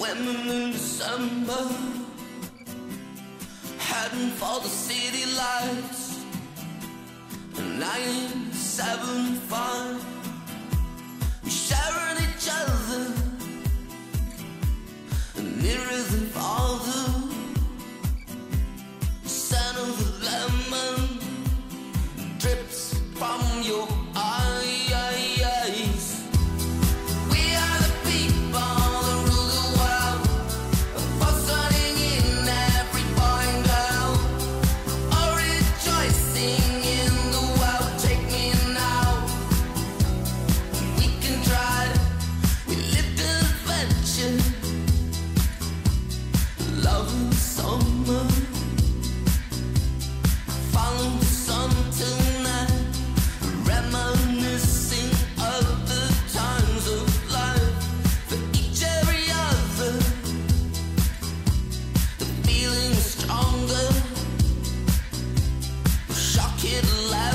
Lemon in December, heading for the city lights. Nine seven five. love.